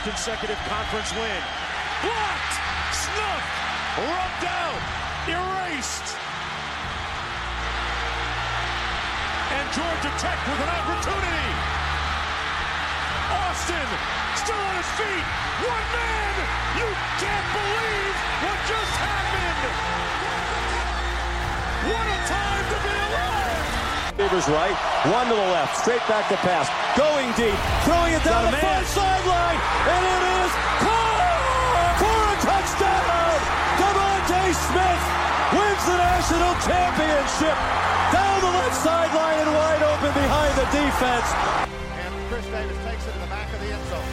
fourth consecutive conference win. Blocked, snuffed, rubbed out, erased. And Georgia Tech with an opportunity. Austin still on his feet. One man. You can't believe what just happened. What a time to be alive. Beavers right, one to the left, straight back to pass, going deep, throwing it down Got a the far sideline, and it is caught for a touchdown. DeVonta Smith wins the national championship. Down the left sideline and wide open behind the defense. And Chris Davis takes it to the back of the end zone.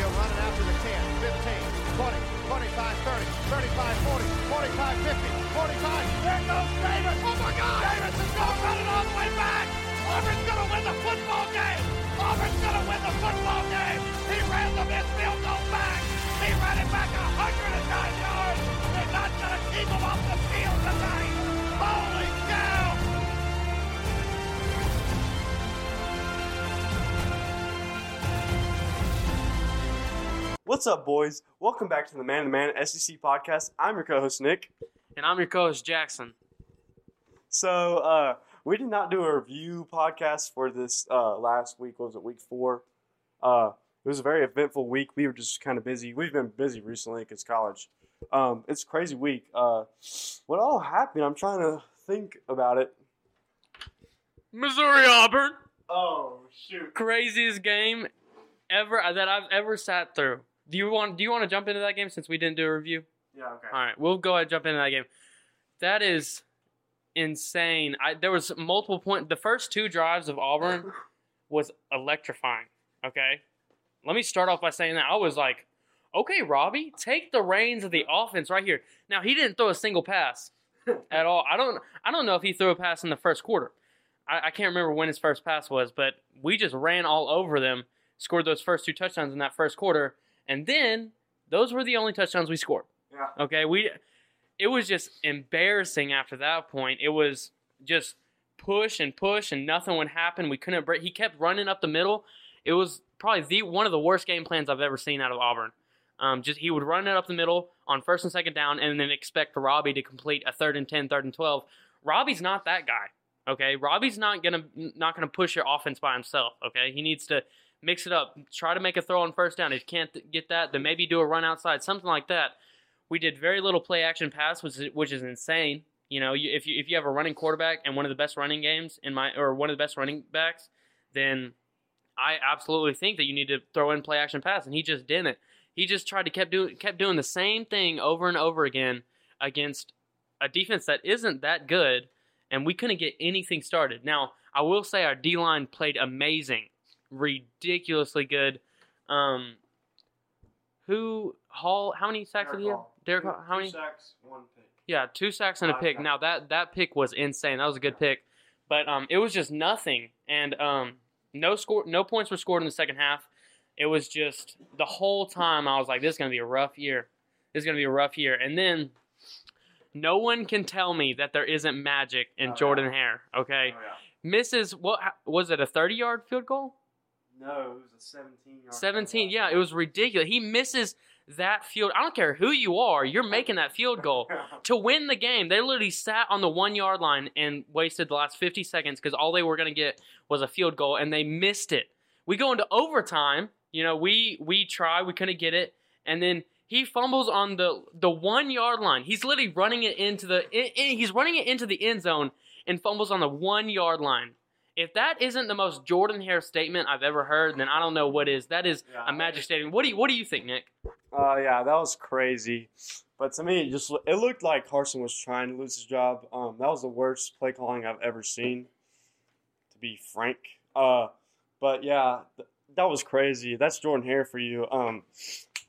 He'll run it out to the 10, 15, 20, 25, 30, 35, 40, 45, 50, 45. There goes Davis. Oh my God. Davis is going to run it all the way back. Auburn's going to win the football game. Auburn's going to win the football game. He ran the missed field goal back. He ran it back 109 yards. They're not going to keep him off the field tonight. What's up, boys? Welcome back to the Man to Man SEC podcast. I'm your co-host Nick. And I'm your co-host Jackson. So uh, we did not do a review podcast for this uh, last week. What was it week four? Uh, it was a very eventful week. We were just kind of busy. We've been busy recently because college. Um, it's a crazy week. Uh, what all happened? I'm trying to think about it. Missouri Auburn, Oh shoot! craziest game ever that I've ever sat through. Do you want Do you want to jump into that game since we didn't do a review? Yeah. Okay. All right, we'll go ahead and jump into that game. That is insane. I there was multiple point. The first two drives of Auburn was electrifying. Okay, let me start off by saying that I was like, okay, Robbie, take the reins of the offense right here. Now he didn't throw a single pass at all. I don't I don't know if he threw a pass in the first quarter. I, I can't remember when his first pass was, but we just ran all over them. Scored those first two touchdowns in that first quarter, and then those were the only touchdowns we scored. Yeah. Okay, we it was just embarrassing after that point. It was just push and push and nothing would happen. We couldn't break. He kept running up the middle. It was probably the one of the worst game plans I've ever seen out of Auburn. Um, just he would run it up the middle on first and second down, and then expect Robbie to complete a third and 10, third and twelve. Robbie's not that guy. Okay, Robbie's not gonna not gonna push your offense by himself. Okay, he needs to mix it up. Try to make a throw on first down. If you can't th- get that, then maybe do a run outside, something like that. We did very little play action pass, which is, which is insane. You know, you, if you if you have a running quarterback and one of the best running games in my or one of the best running backs, then I absolutely think that you need to throw in play action pass, and he just didn't. He just tried to kept doing kept doing the same thing over and over again against a defense that isn't that good, and we couldn't get anything started. Now, I will say our D line played amazing, ridiculously good. Um, who Hall? How many sacks did he have? Derick Hall. How many? sacks, one pick. Yeah, two sacks and a pick. Now that that pick was insane. That was a good pick, but um, it was just nothing, and um, no score, no points were scored in the second half. It was just the whole time I was like, "This is gonna be a rough year. This is gonna be a rough year." And then no one can tell me that there isn't magic in Oh, Jordan yeah. Hare. Okay, Oh, yeah. misses what was it? A thirty-yard field goal? No, it was a 17 yard. 17. Yeah, it was ridiculous. He misses that field. I don't care who you are. You're making that field goal to win the game. They literally sat on the one yard line and wasted the last 50 seconds because all they were going to get was a field goal, and they missed it. We go into overtime. You know, we we try, we couldn't get it, and then he fumbles on the the one yard line. He's literally running it into the in, in- he's running it into the end zone and fumbles on the one yard line. If that isn't the most Jordan Hare statement I've ever heard, then I don't know what is. That is Yeah. a magic statement. What do you What do you think, Nick? Uh, yeah, that was crazy. But to me, it just it looked like Carson was trying to lose his job. Um, that was the worst play calling I've ever seen, to be frank. Uh, but yeah, th- that was crazy. That's Jordan Hare for you. Um,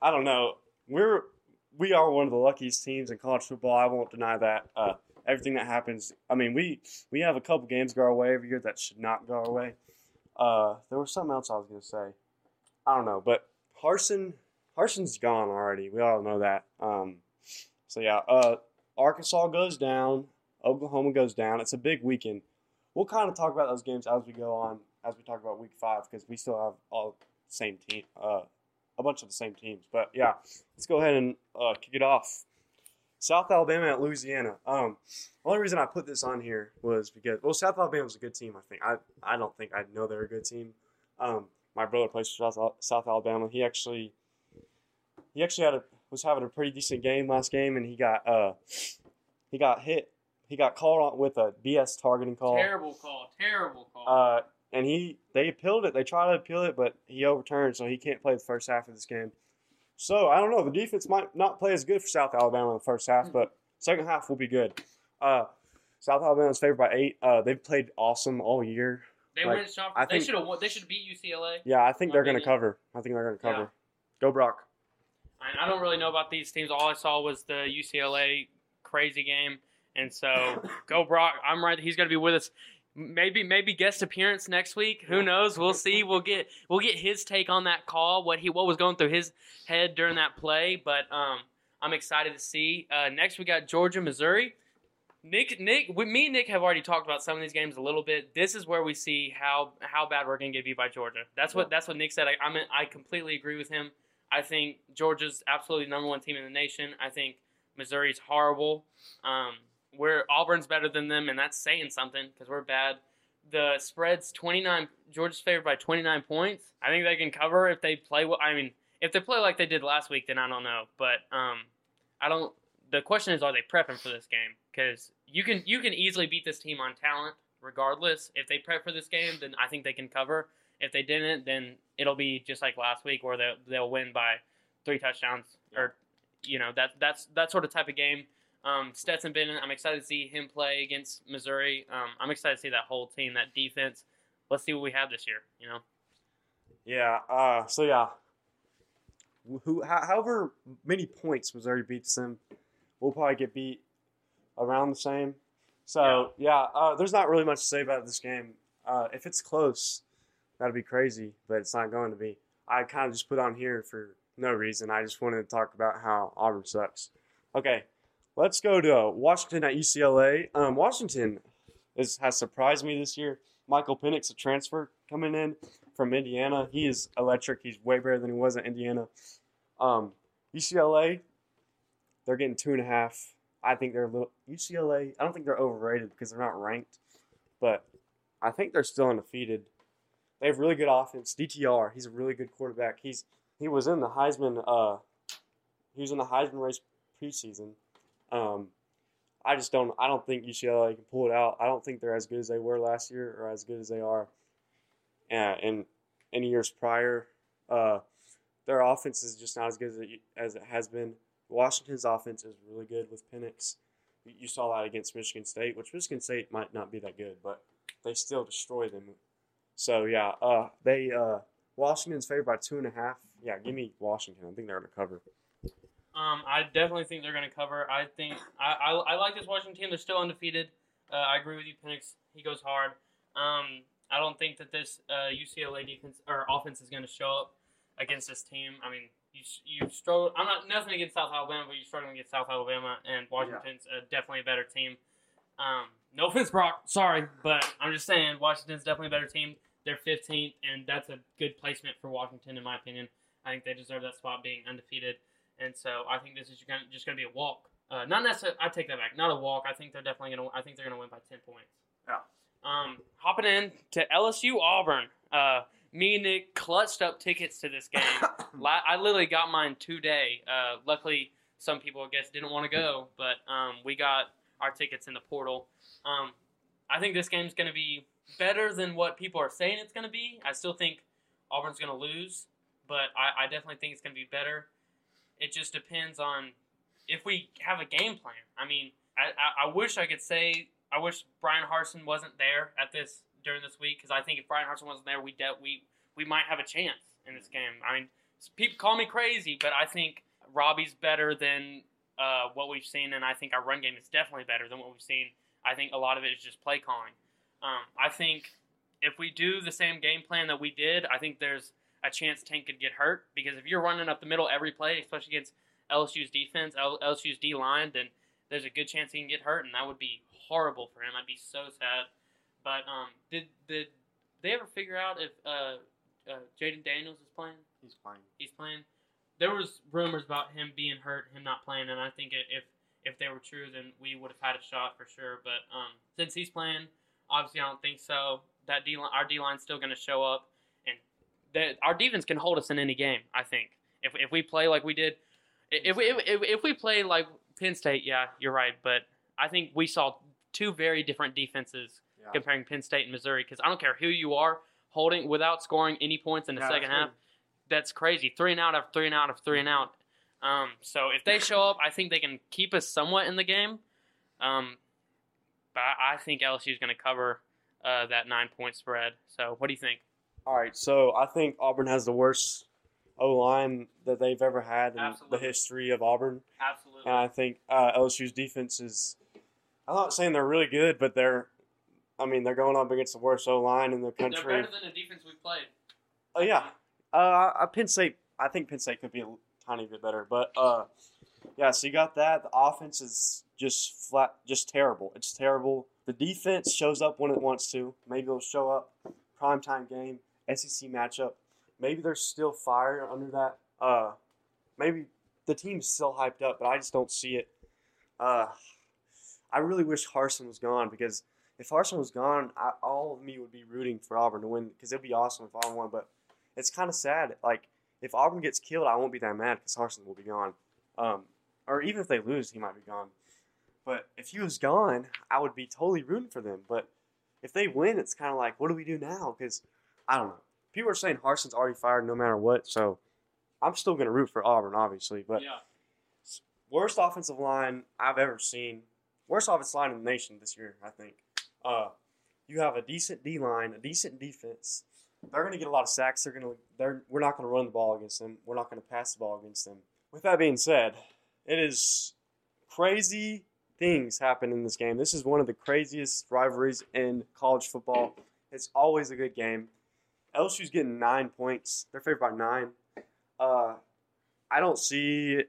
I don't know. We're we are one of the luckiest teams in college football. I won't deny that. Uh, everything that happens. I mean, we we have a couple games go our way every year that should not go our way. Uh, there was something else I was gonna say. I don't know, but Harsin Harsin's gone already. We all know that. Um, so yeah, uh, Arkansas goes down. Oklahoma goes down. It's a big weekend. We'll kind of talk about those games as we go on, as we talk about week five, because we still have all same team. Uh, a bunch of the same teams. But yeah, let's go ahead and uh, kick it off. South Alabama at Louisiana. Um, the only reason I put this on here was because well, South Alabama was a good team. I think I I don't think I know they're a good team. Um, my brother plays for South, South Alabama. He actually he actually had a was having a pretty decent game last game, and he got uh he got hit. He got called on with a BS targeting call. Terrible call. Terrible call. Uh, and he they appealed it. They tried to appeal it, but he overturned, so he can't play the first half of this game. So I don't know. The defense might not play as good for South Alabama in the first half, but second half will be good. Uh, South Alabama's favored by eight. Uh, they've played awesome all year. they like, went shot. I They should have. They should beat UCLA. Yeah, I think they're going to cover. I think they're going to Yeah. cover. Go Brock. I, I don't really know about these teams. All I saw was the UCLA crazy game, and so go Brock. I'm right. He's going to be with us. Maybe maybe guest appearance next week. Who knows? We'll see. We'll get we'll get his take on that call. What he what was going through his head during that play. But um, I'm excited to see. Uh, next we got Georgia Missouri. Nick Nick me and Nick have already talked about some of these games a little bit. This is where we see how how bad we're going to get beat by Georgia. That's what that's what Nick said. I I'm in, I completely agree with him. I think Georgia's absolutely number one team in the nation. I think Missouri's horrible. Um, we're Auburn's better than them, and that's saying something because we're bad. The spread's 29. Georgia's favored by 29 points. I think they can cover if they play. well. I mean, if they play like they did last week, then I don't know. But um, I don't. The question is, are they prepping for this game? Because you can you can easily beat this team on talent, regardless. If they prep for this game, then I think they can cover. If they didn't, then it'll be just like last week, where they'll they'll win by three touchdowns or you know that that's that sort of type of game. Um, Stetson Bennett, I'm excited to see him play against Missouri. Um, I'm excited to see that whole team, that defense. Let's see what we have this year. You know, Yeah. Uh, so yeah. Who, however many points Missouri beats them, we'll probably get beat around the same. So yeah, uh, there's not really much to say about this game. Uh, if it's close, that'd be crazy, but it's not going to be. I kind of just put on here for no reason. I just wanted to talk about how Auburn sucks. Okay, let's go to Washington at UCLA. Um, Washington is, has surprised me this year. Michael Penix, a transfer coming in from Indiana. He is electric. He's way better than he was at Indiana. Um, UCLA, they're getting two and a half. I think they're a little UCLA. I don't think they're overrated because they're not ranked, but I think they're still undefeated. They have really good offense. DTR, he's a really good quarterback. He's he was in the Heisman. Uh, he was in the Heisman race preseason. Um, I just don't. I don't think UCLA can pull it out. I don't think they're as good as they were last year or as good as they are uh, in in years prior. Uh, their offense is just not as good as it, as it has been. Washington's offense is really good with Penix. You- saw that against Michigan State, which Michigan State might not be that good, but they still destroy them. So yeah, uh, they uh, Washington's favored by two and a half. Yeah, give me Washington. I think they're gonna cover. Um, I definitely think they're going to cover. I think I, I, I like this Washington team. They're still undefeated. Uh, I agree with you, Penix. He goes hard. Um, I don't think that this uh, UCLA defense or offense is going to show up against this team. I mean, you you struggle. I'm not nothing against South Alabama, but you're struggling against South Alabama, and Washington's uh, definitely a better team. Um, no offense, Brock. Sorry, but I'm just saying Washington's definitely a better team. They're 15th, and that's a good placement for Washington, in my opinion. I think they deserve that spot being undefeated, and so I think this is just going to be a walk. Uh, not necessarily. I take that back. Not a walk. I think they're definitely going to. I think they're going to win by 10 points. Yeah. Um, hopping in to LSU Auburn. Uh, me and Nick clutched up tickets to this game. I literally got mine today. Uh, luckily, some people I guess didn't want to go, but um, we got our tickets in the portal. Um, I think this game's going to be better than what people are saying it's going to be. I still think Auburn's going to lose, but I, I definitely think it's going to be better. It just depends on if we have a game plan. I mean, I, I, I wish I could say I wish Bryan Harsin wasn't there at this during this week because I think if Bryan Harsin wasn't there, we de- we we might have a chance in this game. I mean, people call me crazy, but I think Robbie's better than uh, what we've seen, and I think our run game is definitely better than what we've seen. I think a lot of it is just play calling. Um, I think if we do the same game plan that we did, I think there's a chance Tank could get hurt because if you're running up the middle every play, especially against LSU's defense, LSU's D line, then there's a good chance he can get hurt, and that would be horrible for him. I'd be so sad. But um, did did they ever figure out if uh, uh, Jayden Daniels is playing? He's playing. He's playing. there was rumors about him being hurt, him not playing, and I think if if they were true, then we would have had a shot for sure. But um, since he's playing, obviously I don't think so. That D line, our D line's still going to show up, that our defense can hold us in any game. I think if if we play like we did, if we if, if, we play like Penn State, yeah, you're right. But I think we saw two very different defenses Yeah. comparing Penn State and Missouri. Because I don't care who you are holding without scoring any points in the Yeah, second that's half. That's crazy. Three and out of three and out of three and out. Um, so if they show up, I think they can keep us somewhat in the game. Um, but I, I think LSU is going to cover uh, that nine point spread. So what do you think? All right, so I think Auburn has the worst O line that they've ever had in Absolutely. the history of Auburn, Absolutely. and I think uh, LSU's defense is. I'm not saying they're really good, but they're. I mean, they're going up against the worst O line in the country. They're better than the defense we've played. Oh yeah, uh, I- Penn State. I think Penn State could be a tiny bit better, but uh, yeah. So you got that. The offense is just flat, just terrible. It's terrible. The defense shows up when it wants to. Maybe it'll show up primetime game, SEC matchup. Maybe there's still fire under that. Uh, maybe the team's still hyped up, but I just don't see it. Uh, I really wish Harsin was gone because if Harsin was gone, I, all of me would be rooting for Auburn to win because it'd be awesome if Auburn won. But it's kind of sad. Like if Auburn gets killed, I won't be that mad because Harsin will be gone. Um, or even if they lose, he might be gone. But if he was gone, I would be totally rooting for them. But if they win, it's kind of like, what do we do now? Because I don't know. People are saying Harsin's already fired no matter what, so I'm still going to root for Auburn, obviously. But yeah. worst offensive line I've ever seen. Worst offensive line in the nation this year, I think. Uh, you have a decent D line, a decent defense. They're going to get a lot of sacks. They're going to. They're. We're not going to run the ball against them. We're not going to pass the ball against them. With that being said, it is crazy things happen in this game. This is one of the craziest rivalries in college football. It's always a good game. LSU's getting nine points. They're favored by nine. Uh, I don't see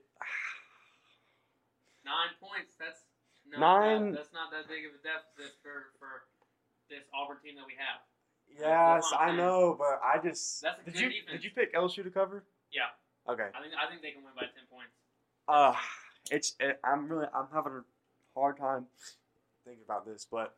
Nine points. That's not Nine- That, that's not that big of a deficit for for this Auburn team that we have. Yes, I saying. know, but I just That's a did good you defense. did you pick LSU to cover? Yeah. Okay. I think I think they can win by ten points. Uh, it's it, I'm really I'm having a hard time thinking about this, but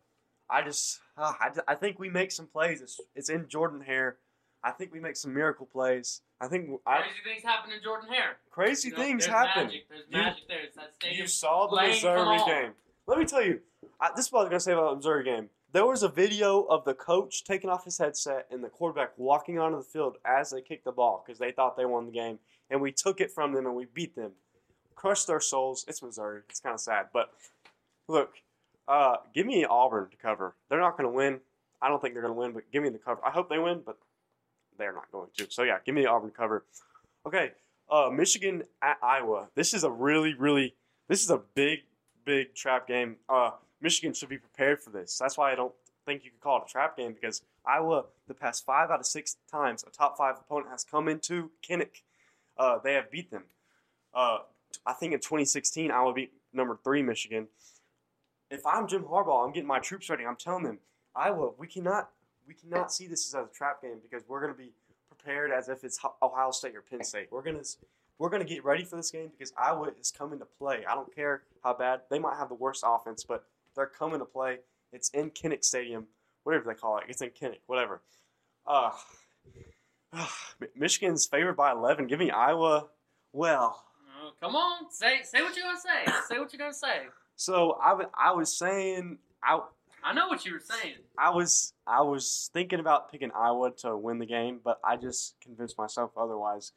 I just uh, I, I think we make some plays. It's it's in Jordan Hare. I think we make some miracle plays. I think I, Crazy things happen in Jordan Hare. crazy You know, things there's happen. Magic. There's You- magic there. It's that stadium. You saw the Missouri game. Let me tell you, I, this is what I was gonna say about the Missouri game. There was a video of the coach taking off his headset and the quarterback walking onto the field as they kicked the ball because they thought they won the game, and we took it from them and we beat them, crushed their souls. It's Missouri. It's kind of sad, but look, uh, give me Auburn to cover. They're not gonna win. I don't think they're gonna win, but give me the cover. I hope they win, but they're not going to. So yeah, give me Auburn to cover. Okay, uh, Michigan at Iowa. This is a really, really, this is a big, big trap game. Uh, Michigan should be prepared for this. That's why I don't think you could call it a trap game because Iowa, the past five out of six times a top five opponent has come into Kinnick, uh, they have beat them. Uh, I think in 2016, Iowa beat number three Michigan. If I'm Jim Harbaugh, I'm getting my troops ready. I'm telling them, Iowa, we cannot, we cannot see this as a trap game because we're going to be prepared as if it's Ohio State or Penn State. We're gonna we're gonna get ready for this game because Iowa is coming to play. I don't care how bad they might have the worst offense, but they're coming to play. It's in Kinnick Stadium, whatever they call it. It's in Kinnick, whatever. Uh, Michigan's favored by 11. Give me Iowa. Well, Oh, come on, say say what you're gonna say. say what you're gonna say. So I I was saying I I know what you were saying. I was I was thinking about picking Iowa to win the game, but I just convinced myself otherwise.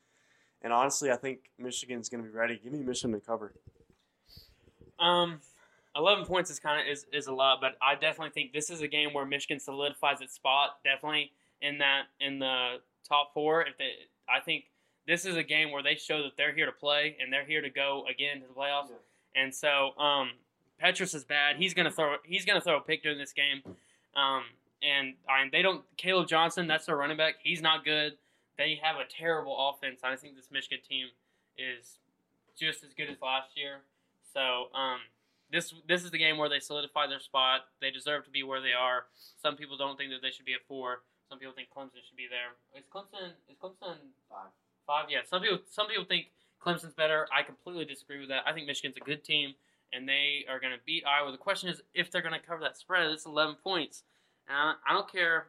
And honestly, I think Michigan's going to be ready. Give me Michigan to cover. Um, eleven points is kind of is, is a lot, but I definitely think this is a game where Michigan solidifies its spot definitely in that in the top four. If they, I think this is a game where they show that they're here to play and they're here to go again to the playoffs. And so, um, Petras is bad. He's gonna throw. He's gonna throw a pick during this game. Um, and I mean, they don't. Kaleb Johnson, that's their running back. He's not good. They have a terrible offense. I think this Michigan team is just as good as last year. So, um, this this is the game where they solidify their spot. They deserve to be where they are. Some people don't think that they should be at four. Some people think Clemson should be there. Is Clemson? Is Clemson Five. Five. Yeah. Some people some people think Clemson's better. I completely disagree with that. I think Michigan's a good team, and they are going to beat Iowa. The question is if they're going to cover that spread. It's 11 points. And I, don't care.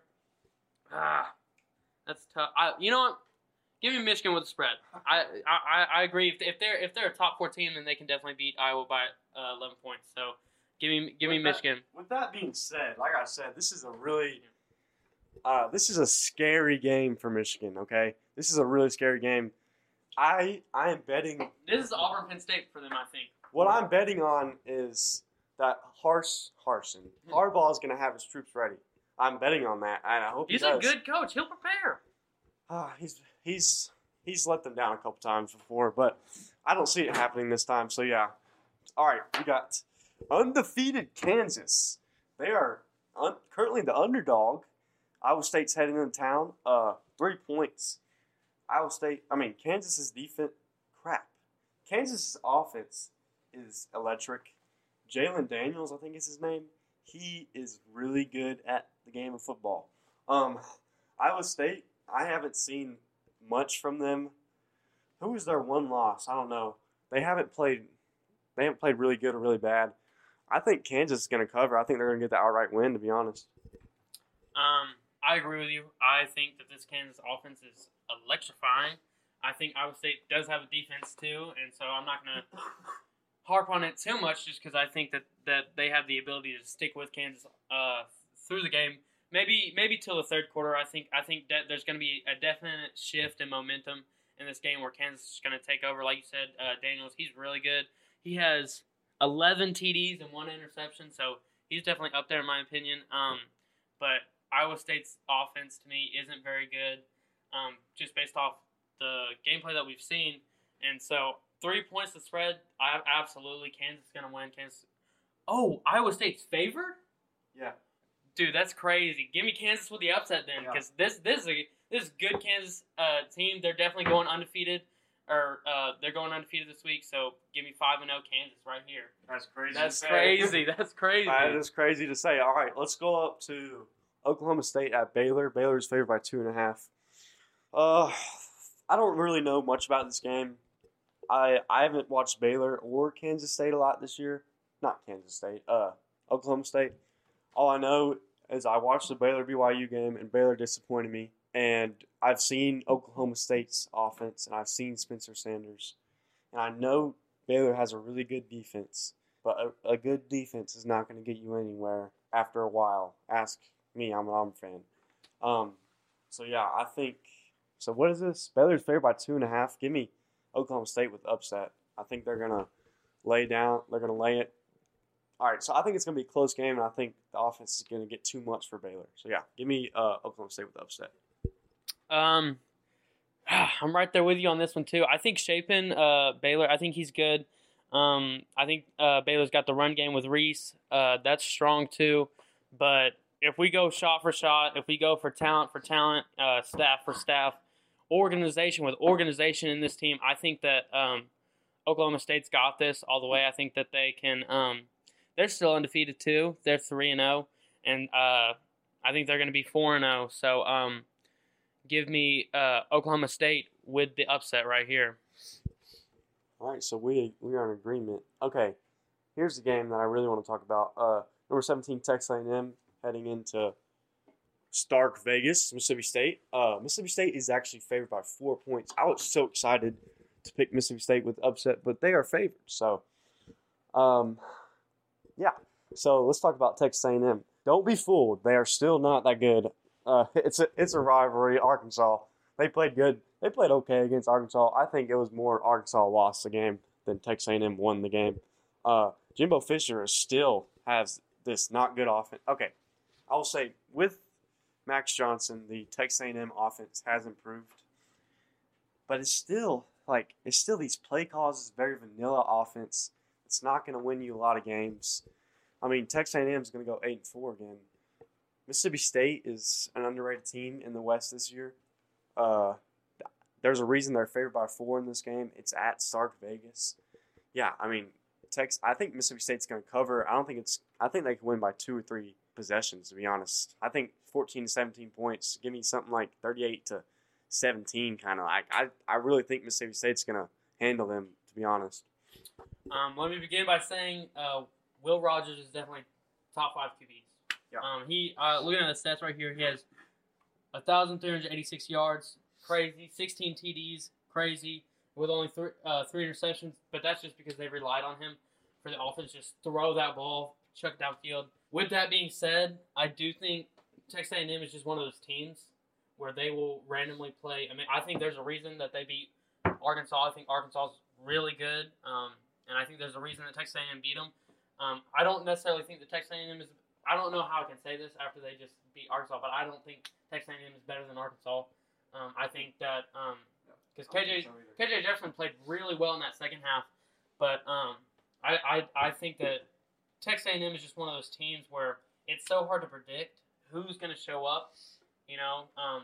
Ah, that's tough. I, you know what? Give me Michigan with the spread. I, I, I agree. If, if they're if they're a top four team, then they can definitely beat Iowa by uh, 11 points. So give me give me that- Michigan. With that being said, like I said, this is a really, uh, this is a scary game for Michigan. Okay, this is a really scary game. I I am betting. This is Auburn Penn State for them, I think. What I'm betting on is that Hars Harsin Harbaugh is going to have his troops ready. I'm betting on that, and I hope He's he a good coach. He'll prepare. Ah, he's he's he's let them down a couple times before, but I don't see it happening this time. So yeah. All right, we got undefeated Kansas. They are un- currently the underdog. Iowa State's heading into town. Uh, three points. Iowa State. I mean, Kansas's defense. Crap. Kansas's offense is electric. Jalon Daniels, I think is his name. He is really good at the game of football. Um, Iowa State. I haven't seen much from them. Who is their one loss? I don't know. They haven't played. They haven't played really good or really bad. I think Kansas is going to cover. I think they're going to get the outright win. To be honest. Um, I agree with you. I think that this Kansas offense is electrifying. I think Iowa State does have a defense too, and so I'm not going to harp on it too much just because I think that, that they have the ability to stick with Kansas uh, through the game. Maybe maybe till the third quarter. I think I think that there's going to be a definite shift in momentum in this game where Kansas is going to take over. Like you said, uh, Daniels, he's really good. He has 11 TDs and one interception, so he's definitely up there in my opinion. Um, but Iowa State's offense to me isn't very good, um, just based off the gameplay that we've seen. And so three points to spread. I absolutely Kansas is gonna win. Kansas. Oh, Iowa State's favored. Yeah. Dude, that's crazy. Give me Kansas with the upset then, Yeah. because this this is a this is good Kansas uh, team. They're definitely going undefeated, or uh, they're going undefeated this week. So give me five and zero Kansas right here. That's crazy. That's crazy. That's crazy. That is crazy to say. All right, let's go up to Oklahoma State at Baylor. Baylor's favored by two and a half. Uh, I don't really know much about this game. I I haven't watched Baylor or Kansas State a lot this year. Not Kansas State. Uh, Oklahoma State. All I know is I watched the Baylor BYU game and Baylor disappointed me. And I've seen Oklahoma State's offense and I've seen Spencer Sanders, and I know Baylor has a really good defense. But a, a good defense is not going to get you anywhere after a while. Ask me, I'm an Auburn fan. Um, so yeah, I think. So what is this? Baylor's favored by two and a half. Give me Oklahoma State with upset. I think they're gonna lay down. They're gonna lay it. All right, so I think it's gonna be a close game, and I think the offense is gonna get too much for Baylor. So yeah, give me uh, Oklahoma State with upset. Um, I'm right there with you on this one too. I think Shapen, uh, Baylor. I think he's good. Um, I think uh, Baylor's got the run game with Reese. Uh, that's strong too. But if we go shot for shot, if we go for talent for talent, uh, staff for staff, organization with organization in this team, I think that um, Oklahoma State's got this all the way. I think that they can. Um, they're still undefeated too. They're three and zero, and uh, I think they're going to be four and zero. So. Um, give me uh, Oklahoma State with the upset right here. All right, so we we are in agreement. Okay, here's the game that I really want to talk about. Uh, number 17, Texas A&M heading into Stark Vegas, Mississippi State. Uh, Mississippi State is actually favored by four points. I was so excited to pick Mississippi State with upset, but they are favored. So, um, yeah. So let's talk about Texas A&M. Don't be fooled; they are still not that good. Uh, it's a it's a rivalry. Arkansas they played good. They played okay against Arkansas. I think it was more Arkansas lost the game than Texas A&M won the game. Uh, Jimbo Fisher still has this not good offense. Okay, I will say with Max Johnson, the Texas A&M offense has improved, but it's still like it's still these play calls. It's very vanilla offense. It's not going to win you a lot of games. I mean, Texas A&M is going to go eight and four again. Mississippi State is an underrated team in the West this year. Uh, there's a reason they're favored by four in this game. It's at Stark Vegas. Yeah, I mean, Texas. I think Mississippi State's going to cover. I don't think it's. I think they can win by two or three possessions. To be honest, I think 14 to 17 points. Give me something like 38 to 17, kind of like. I I really think Mississippi State's going to handle them. To be honest, Um, let me begin by saying uh, Will Rogers is definitely top five QBs. Yeah. Um, he uh, looking at the stats right here, he has thousand three hundred eighty six yards, crazy, sixteen TDs, crazy, with only three uh, three interceptions. But that's just because they relied on him for the offense. Just throw that ball, chuck downfield. With that being said, I do think Texas A&M is just one of those teams where they will randomly play. I mean, I think there's a reason that they beat Arkansas. I think Arkansas is really good, um, and I think there's a reason that Texas A&M beat them. Um, I don't necessarily think that Texas A&M is. I don't know how I can say this after they just beat Arkansas, but I don't think Texas A&M is better than Arkansas. Um, I think that because KJ KJ Jefferson played really well in that second half, but um, I, I I think that Texas A&M is just one of those teams where it's so hard to predict who's going to show up. You know, um,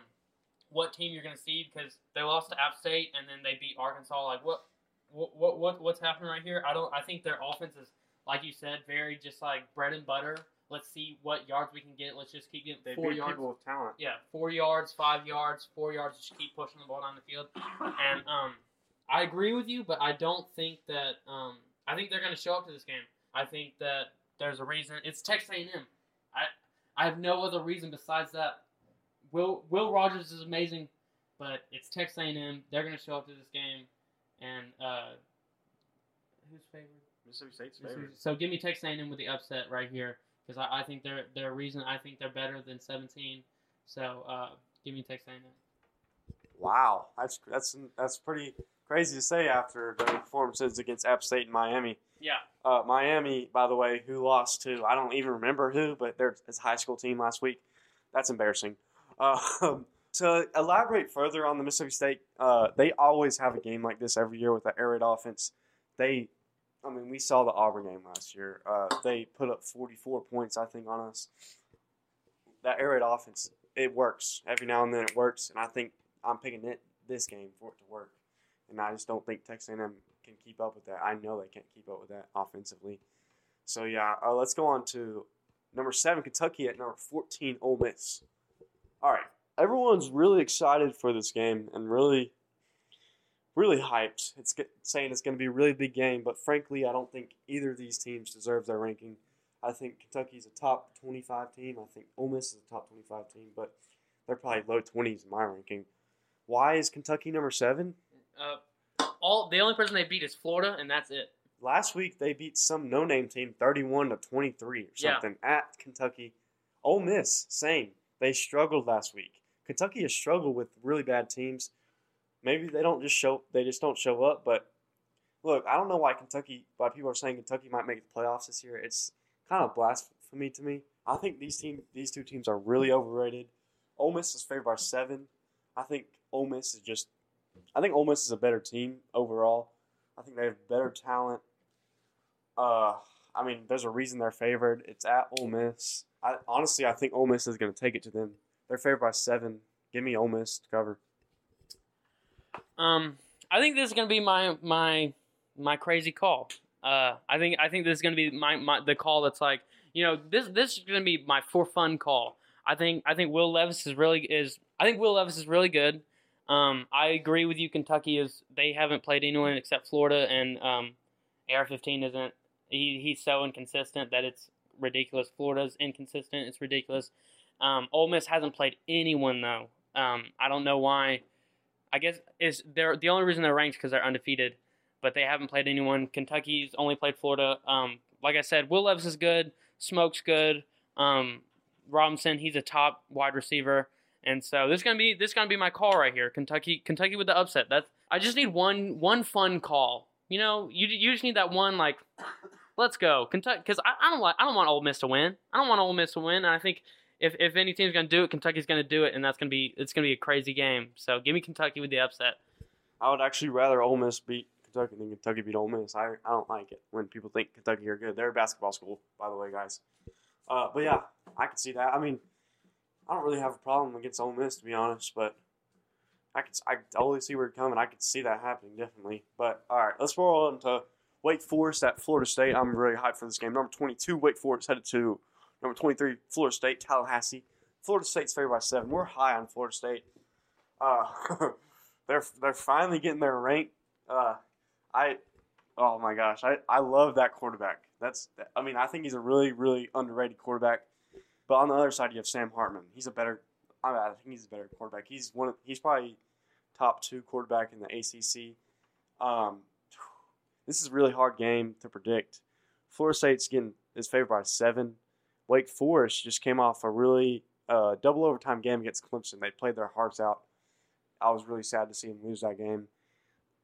what team you're going to see because they lost to App State and then they beat Arkansas. Like what, what, what, what what's happening right here? I don't. I think their offense is, like you said, very just like bread and butter. Let's see what yards we can get. Let's just keep getting they four beat yards. people with talent. Yeah, four yards, five yards, four yards. Just keep pushing the ball down the field. And um, I agree with you, but I don't think that. Um, I think they're going to show up to this game. I think that there's a reason. It's Texas A&M. I I have no other reason besides that. Will Will Rogers is amazing, but it's Texas A&M. They're going to show up to this game, and uh, who's favored? Mississippi State's favorite. So give me Texas A&M with the upset right here because I, I think they're they're a reason. I think they're better than 17. So uh, give me Texas A&M. Wow, that's that's that's pretty crazy to say after the performances against App State and Miami. Yeah. Uh, Miami, by the way, who lost to I don't even remember who, but their his high school team last week. That's embarrassing. Uh, to elaborate further on the Mississippi State, uh, they always have a game like this every year with the air raid offense. They, I mean, we saw the Auburn game last year. Uh, they put up 44 points, I think, on us. That air raid offense, it works every now and then. It works, and I think I'm picking it this game for it to work. And I just don't think Texas A&M can keep up with that. I know they can't keep up with that offensively. So yeah, uh, let's go on to number seven, Kentucky at number fourteen, Ole Miss. All right, everyone's really excited for this game and really, really hyped. It's saying it's going to be a really big game, but frankly, I don't think either of these teams deserves their ranking. I think Kentucky's a top twenty-five team. I think Ole Miss is a top twenty-five team, but they're probably low twenties in my ranking. Why is Kentucky number seven? Uh, all the only person they beat is Florida, and that's it. last week they beat some no-name team 31 to 23 or Yeah. something at Kentucky. Ole Miss, same. They struggled last week. Kentucky has struggled with really bad teams. Maybe they don't just show they just don't show up, but look, I don't know why Kentucky why people are saying Kentucky might make the playoffs this year. It's kind of blasphemy to me. I think these team these two teams are really overrated. Ole Miss is favored by 7. I think Ole Miss is just I think Ole Miss is a better team overall. I think they have better talent. Uh, I mean, there's a reason they're favored. It's at Ole Miss. I honestly, I think Ole Miss is going to take it to them. They're favored by seven. Give me Ole Miss to cover. Um, I think this is gonna be my my my crazy call. Uh, I think I think this is gonna be my, my the call that's like you know this this is gonna be my for fun call. I think I think Will Levis is really is I think Will Levis is really good. Um, I agree with you. Kentucky is they haven't played anyone except Florida, and um, AR-15 isn't. He, he's so inconsistent that it's ridiculous. Florida's inconsistent. It's ridiculous. Um, Ole Miss hasn't played anyone though. Um, I don't know why. I guess is they're the only reason they're ranked because they're undefeated, but they haven't played anyone. Kentucky's only played Florida. Um, like I said, Will Levis is good. Smoke's good. Um, Robinson, he's a top wide receiver, and so this is gonna be this is gonna be my call right here. Kentucky, Kentucky with the upset. That's I just need one one fun call. You know, you you just need that one like, let's go Kentucky because I, I don't like I don't want Ole Miss to win. I don't want Ole Miss to win. And I think if if any team's gonna do it, Kentucky's gonna do it, and that's gonna be it's gonna be a crazy game. So give me Kentucky with the upset. I would actually rather Ole Miss beat Kentucky than Kentucky beat Ole Miss. I, I don't like it when people think Kentucky are good. They're a basketball school, by the way, guys. Uh, but yeah, I can see that. I mean, I don't really have a problem against Ole Miss to be honest, but I can I totally see where you're coming. I could see that happening definitely. But all right, let's roll on to Wake Forest at Florida State. I'm really hyped for this game. Number 22, Wake Forest headed to number 23, Florida State, Tallahassee. Florida State's favored by seven. We're high on Florida State. Uh, they're they're finally getting their rank. Uh, I, oh my gosh, I, I love that quarterback. That's I mean I think he's a really really underrated quarterback. But on the other side you have Sam Hartman. He's a better. I, mean, I think he's a better quarterback. He's one. Of, he's probably top two quarterback in the ACC. Um, this is a really hard game to predict. Florida State's getting is favored by seven. Wake Forest just came off a really uh, double overtime game against Clemson. They played their hearts out. I was really sad to see them lose that game.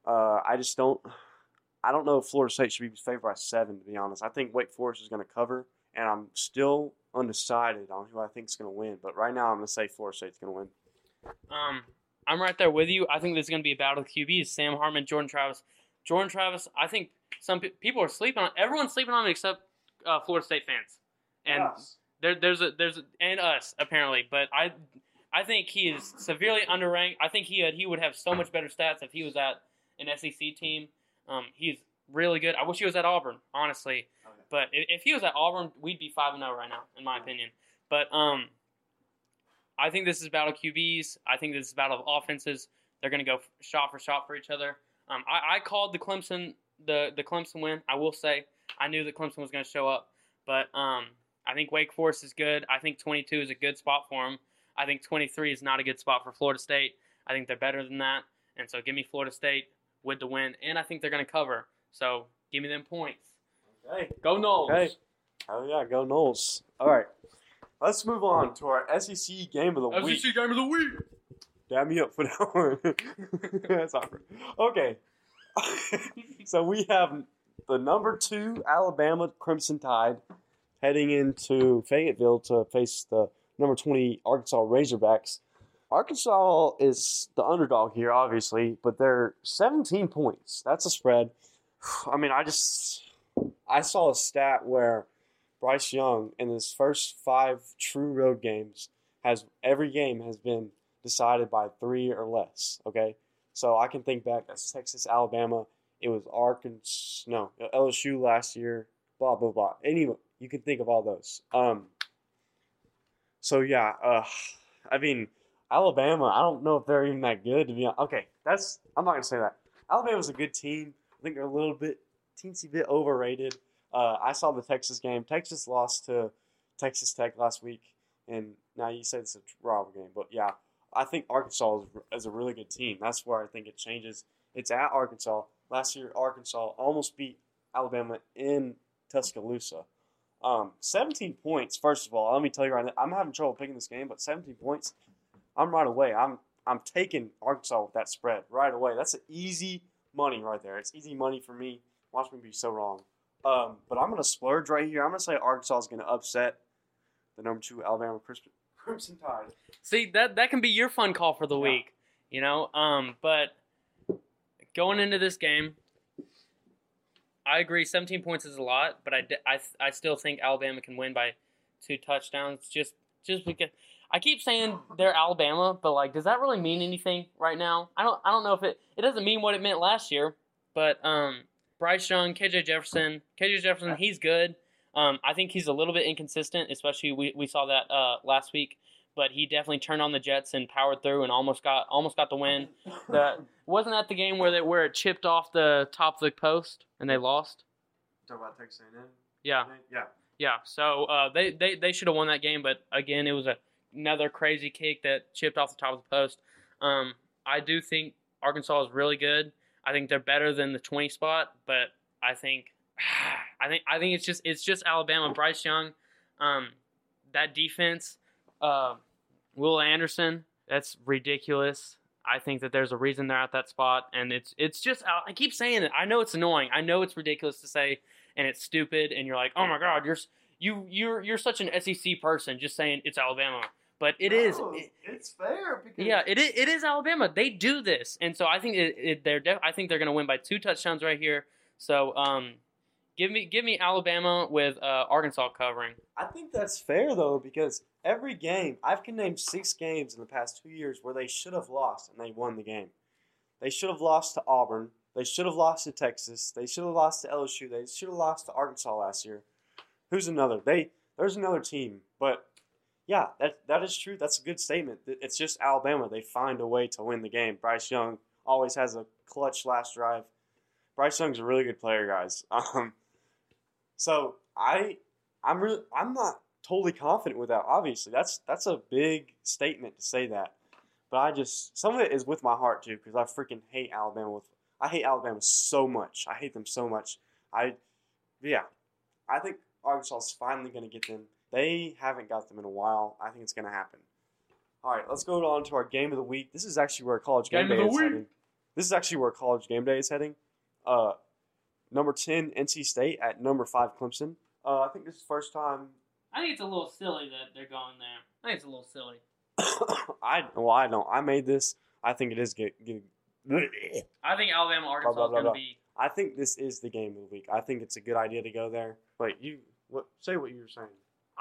Uh, I just don't. I don't know if Florida State should be favored by seven. To be honest, I think Wake Forest is going to cover, and I'm still undecided on who I think is going to win. But right now, I'm going to say Florida State's going to win. Um, I'm right there with you. I think there's going to be a battle of QBs: Sam Hartman, Jordan Travis. Jordan Travis. I think some pe- people are sleeping on. Everyone's sleeping on him except uh, Florida State fans, and Yes. there, there's a there's a, and us apparently. But I I think he is severely underranked. I think he had, he would have so much better stats if he was at an SEC team. Um, he's really good. I wish he was at Auburn, honestly. But if, he was at Auburn, we'd be five and zero right now, in my opinion. But um, I think this is a battle of QBs. I think this is a battle of offenses. They're going to go shot for shot for each other. Um, I, I called the Clemson the the Clemson win. I will say I knew that Clemson was going to show up, but um, I think Wake Forest is good. I think 22 is a good spot for them. I think 23 is not a good spot for Florida State. I think they're better than that, and so give me Florida State with the win, and I think they're going to cover. So give me them points. Okay. Go Noles. Hey. Oh yeah, go Noles. All right. Let's move on to our SEC game of the week. SEC game of the week. Dab me up for that one. That's awkward. Okay. so we have the number two Alabama Crimson Tide heading into Fayetteville to face the number 20 Arkansas Razorbacks. Arkansas is the underdog here, obviously, but they're 17 points. That's a spread. I mean, I just I saw a stat where Bryce Young in his first five true road games has every game has been decided by three or less. Okay, so I can think back. That's Texas, Alabama. It was Arkansas, no LSU last year. Blah blah blah. Anyway, you can think of all those. Um. So yeah, uh, I mean, Alabama. I don't know if they're even that good to be honest. Okay, that's I'm not gonna say that. Alabama's a good team. I think they're a little bit teensy bit overrated. Uh, I saw the Texas game. Texas lost to Texas Tech last week, and now you say it's a rival game, but yeah, I think Arkansas is, is a really good team. That's where I think it changes. It's at Arkansas. Last year, Arkansas almost beat Alabama in Tuscaloosa. Um, 17 points. First of all, let me tell you right now, I'm having trouble picking this game, but 17 points. I'm right away. I'm I'm taking Arkansas with that spread right away. That's an easy money right there. It's easy money for me. Watch me be so wrong. Um, but I'm gonna splurge right here. I'm gonna say Arkansas is gonna upset the number two Alabama Crimson, Crimson Tide. See that that can be your fun call for the Yeah. week, you know. Um, but going into this game, I agree. 17 points is a lot, but I, I, I still think Alabama can win by two touchdowns. Just just because I keep saying they're Alabama, but like, does that really mean anything right now? I don't I don't know if it it doesn't mean what it meant last year. But um, Bryce Young, KJ Jefferson, KJ Jefferson, he's good. Um, I think he's a little bit inconsistent, especially we, we saw that uh, last week. But he definitely turned on the Jets and powered through and almost got almost got the win. That wasn't that the game where they, where it chipped off the top of the post and they lost? Talk about Texas A&M. Yeah, Yeah. yeah. So uh, they they, they should have won that game, but again, it was a, another crazy kick that chipped off the top of the post. Um, I do think Arkansas is really good. I think they're better than the twenty spot, but I think I think I think it's just it's just Alabama. Bryce Young, um, that defense, uh, Will Anderson, that's ridiculous. I think that there's a reason they're at that spot, and it's it's just I keep saying it. I know it's annoying. I know it's ridiculous to say, and it's stupid. And you're like, oh my god, you're you you're you're such an SEC person just saying it's Alabama, but it is. No, it- it's fair because yeah, it is, it is Alabama. They do this, and so I think it, it, they're. Def- I think they're going to win by two touchdowns right here. So, um, give me give me Alabama with uh, Arkansas covering. I think that's fair though because every game I can name six games in the past two years where they should have lost and they won the game. They should have lost to Auburn. They should have lost to Texas. They should have lost to LSU. They should have lost to Arkansas last year. Who's another? They there's another team, but yeah, that that is true. That's a good statement. It's just Alabama. They find a way to win the game. Bryce Young always has a clutch last drive. Bryce Young's a really good player, guys. Um, so I, I'm really, I'm not totally confident with that. Obviously, that's that's a big statement to say that. But I just some of it is with my heart too, because I freaking hate Alabama. With I hate Alabama so much. I hate them so much. I, yeah, I think Arkansas is finally going to get them. They haven't got them in a while. I think it's going to happen. All right, let's go on to our game of the week. This is actually where college game, Game day is week. heading. This is actually where college game day is heading. Uh, number ten NC State at number five Clemson. Uh, I think this is the first time. I think it's a little silly that they're going there. I think it's a little silly. I well, I don't. I made this. I think it is good. good. I think Alabama Arkansas blah, is blah, going to be. I think this is the game of the week. I think it's a good idea to go there. Wait, you what? Say what you were saying.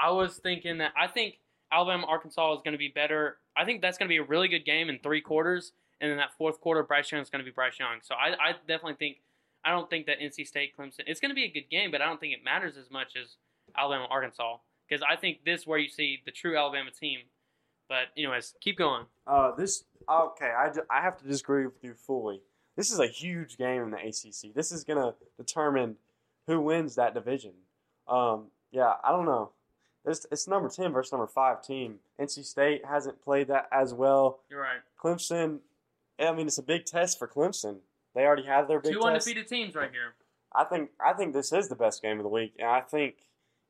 I was thinking that I think Alabama Arkansas is going to be better. I think that's going to be a really good game in three quarters, and then that fourth quarter, Bryce Young is going to be Bryce Young. So I, I definitely think I don't think that NC State Clemson. It's going to be a good game, but I don't think it matters as much as Alabama Arkansas because I think this is where you see the true Alabama team. But anyways, keep going. Uh, this okay. I, I have to disagree with you fully. This is a huge game in the ACC. This is gonna determine who wins that division. Um, yeah, I don't know. It's, it's number ten versus number five team. NC State hasn't played that as well. You're right. Clemson. I mean, it's a big test for Clemson. They already have their big Two test. undefeated teams right here. I think I think this is the best game of the week, and I think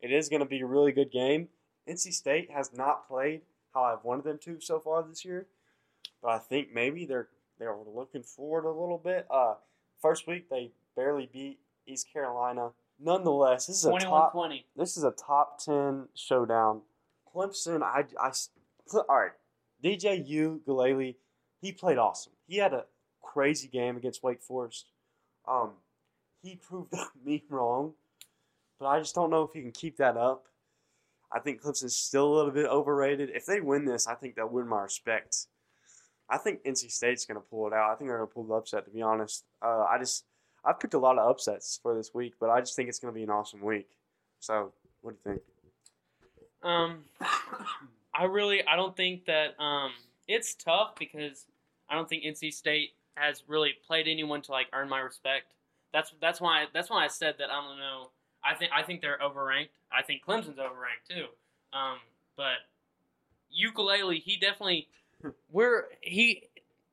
it is going to be a really good game. NC State has not played how I've wanted them to so far this year, but I think maybe they're they're looking forward a little bit. Uh, first week they barely beat East Carolina. Nonetheless, this is a top 20. this is a top ten showdown. Clemson, I, I, all right. DJ Uiagalelei, he played awesome. He had a crazy game against Wake Forest. Um, he proved me wrong, but I just don't know if he can keep that up. I think Clemson's still a little bit overrated. If they win this, I think they'll win my respect. I think NC State's going to pull it out. I think they're going to pull the upset. To be honest, uh, I just I've picked a lot of upsets for this week, but I just think it's going to be an awesome week. So, what do you think? Um, I really I don't think that um it's tough because I don't think NC State has really played anyone to like earn my respect. That's that's why that's why I said that I don't know. I think I think they're overranked. I think Clemson's overranked too. Um, but ukulele, he definitely we're he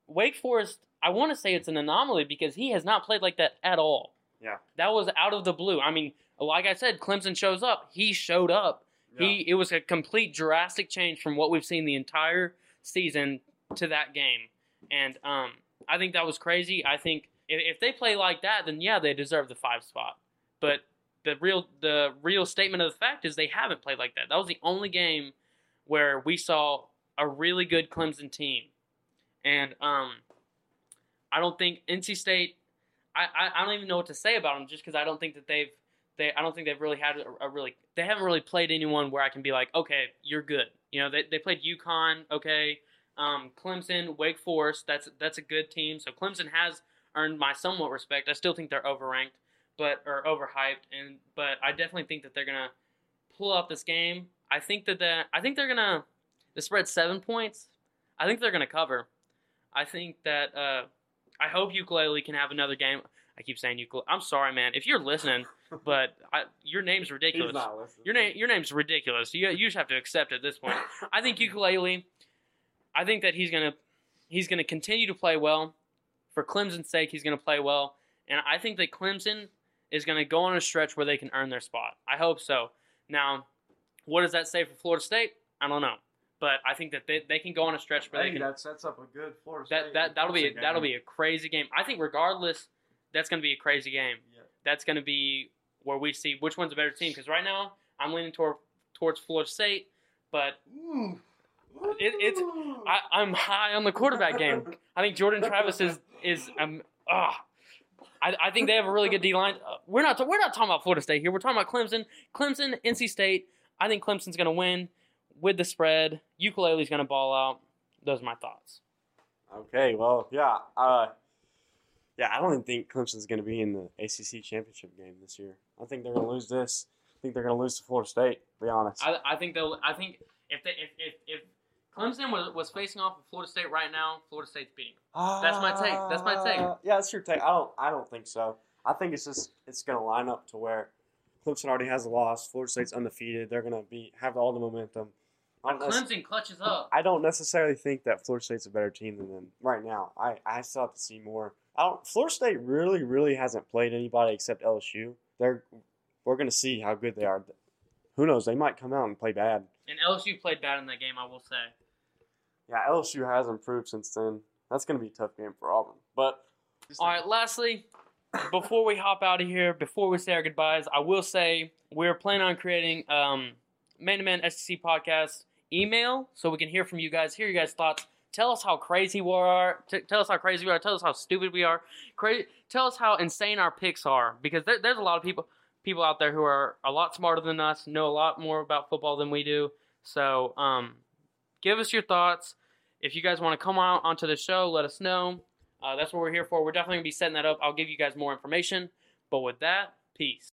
Wake Forest. I want to say it's an anomaly because he has not played like that at all. Yeah. that was out of the blue. I mean, like I said, Clemson shows up. He showed up. He it was a complete drastic change from what we've seen the entire season to that game, and um, I think that was crazy. I think if, if they play like that, then yeah, they deserve the five spot. But the real the real statement of the fact is they haven't played like that. That was the only game where we saw a really good Clemson team, and um, I don't think NC State. I, I, I don't even know what to say about them just because I don't think that they've they I don't think they've really had a, a really they haven't really played anyone where I can be like okay you're good. You know they, they played UConn okay um, Clemson Wake Forest that's that's a good team. So Clemson has earned my somewhat respect. I still think they're overranked but or overhyped and but I definitely think that they're gonna pull out this game. I think that the I think they're gonna the spread seven points. I think they're gonna cover. I think that uh, I hope ukulele can have another game. I keep saying ukulele. I'm sorry, man. If you're listening, but I, your name's ridiculous. He's not listening. Your name, your name's ridiculous. You, you just have to accept at this point. I think ukulele. I think that he's gonna, he's gonna continue to play well. For Clemson's sake, he's gonna play well, and I think that Clemson is gonna go on a stretch where they can earn their spot. I hope so. Now, what does that say for Florida State? I don't know, but I think that they, they can go on a stretch where they Hey, can that sets up a good Florida that State that that'll be game. that'll be a crazy game. I think regardless, that's going to be a crazy game. Yeah. That's going to be where we see which one's a better team. Because right now I'm leaning toward towards Florida State, but it, it's I, I'm high on the quarterback game. I think Jordan Travis is is um ah. I, I think they have a really good D line. Uh, we're not we're not talking about Florida State here. We're talking about Clemson, Clemson, NC State. I think Clemson's going to win with the spread. Ukulele's going to ball out. Those are my thoughts. Okay, well, yeah, uh, yeah. I don't even think Clemson's going to be in the ACC championship game this year. I think they're going to lose this. I think they're going to lose to Florida State. To be honest. I, I think they'll. I think if they if if, if Clemson was, was facing off with Florida State right now, Florida State's beating. them. that's my take. That's my take. Uh, Yeah, that's your take. I don't. I don't think so. I think it's just it's gonna line up to where Clemson already has a loss. Florida State's undefeated. They're gonna be have all the momentum. I don't, Clemson clutches up. I don't necessarily think that Florida State's a better team than them right now. I, I still have to see more. I don't. Florida State really, really hasn't played anybody except LSU. They're we're gonna see how good they are. Who knows? They might come out and play bad. And LSU played bad in that game, I will say. Yeah, LSU has improved since then. That's gonna be a tough game for Auburn. But All right, lastly, before we hop out of here, before we say our goodbyes, I will say we're planning on creating um, Man to Man SEC podcast email so we can hear from you guys, hear your guys' thoughts. Tell us how crazy we are. T- tell us how crazy we are. Tell us how stupid we are. Cra- tell us how insane our picks are because there, there's a lot of people people out there who are a lot smarter than us, know a lot more about football than we do. So, um, give us your thoughts. If you guys want to come out onto the show, let us know. Uh, that's what we're here for. We're definitely going to be setting that up. I'll give you guys more information. But with that, peace.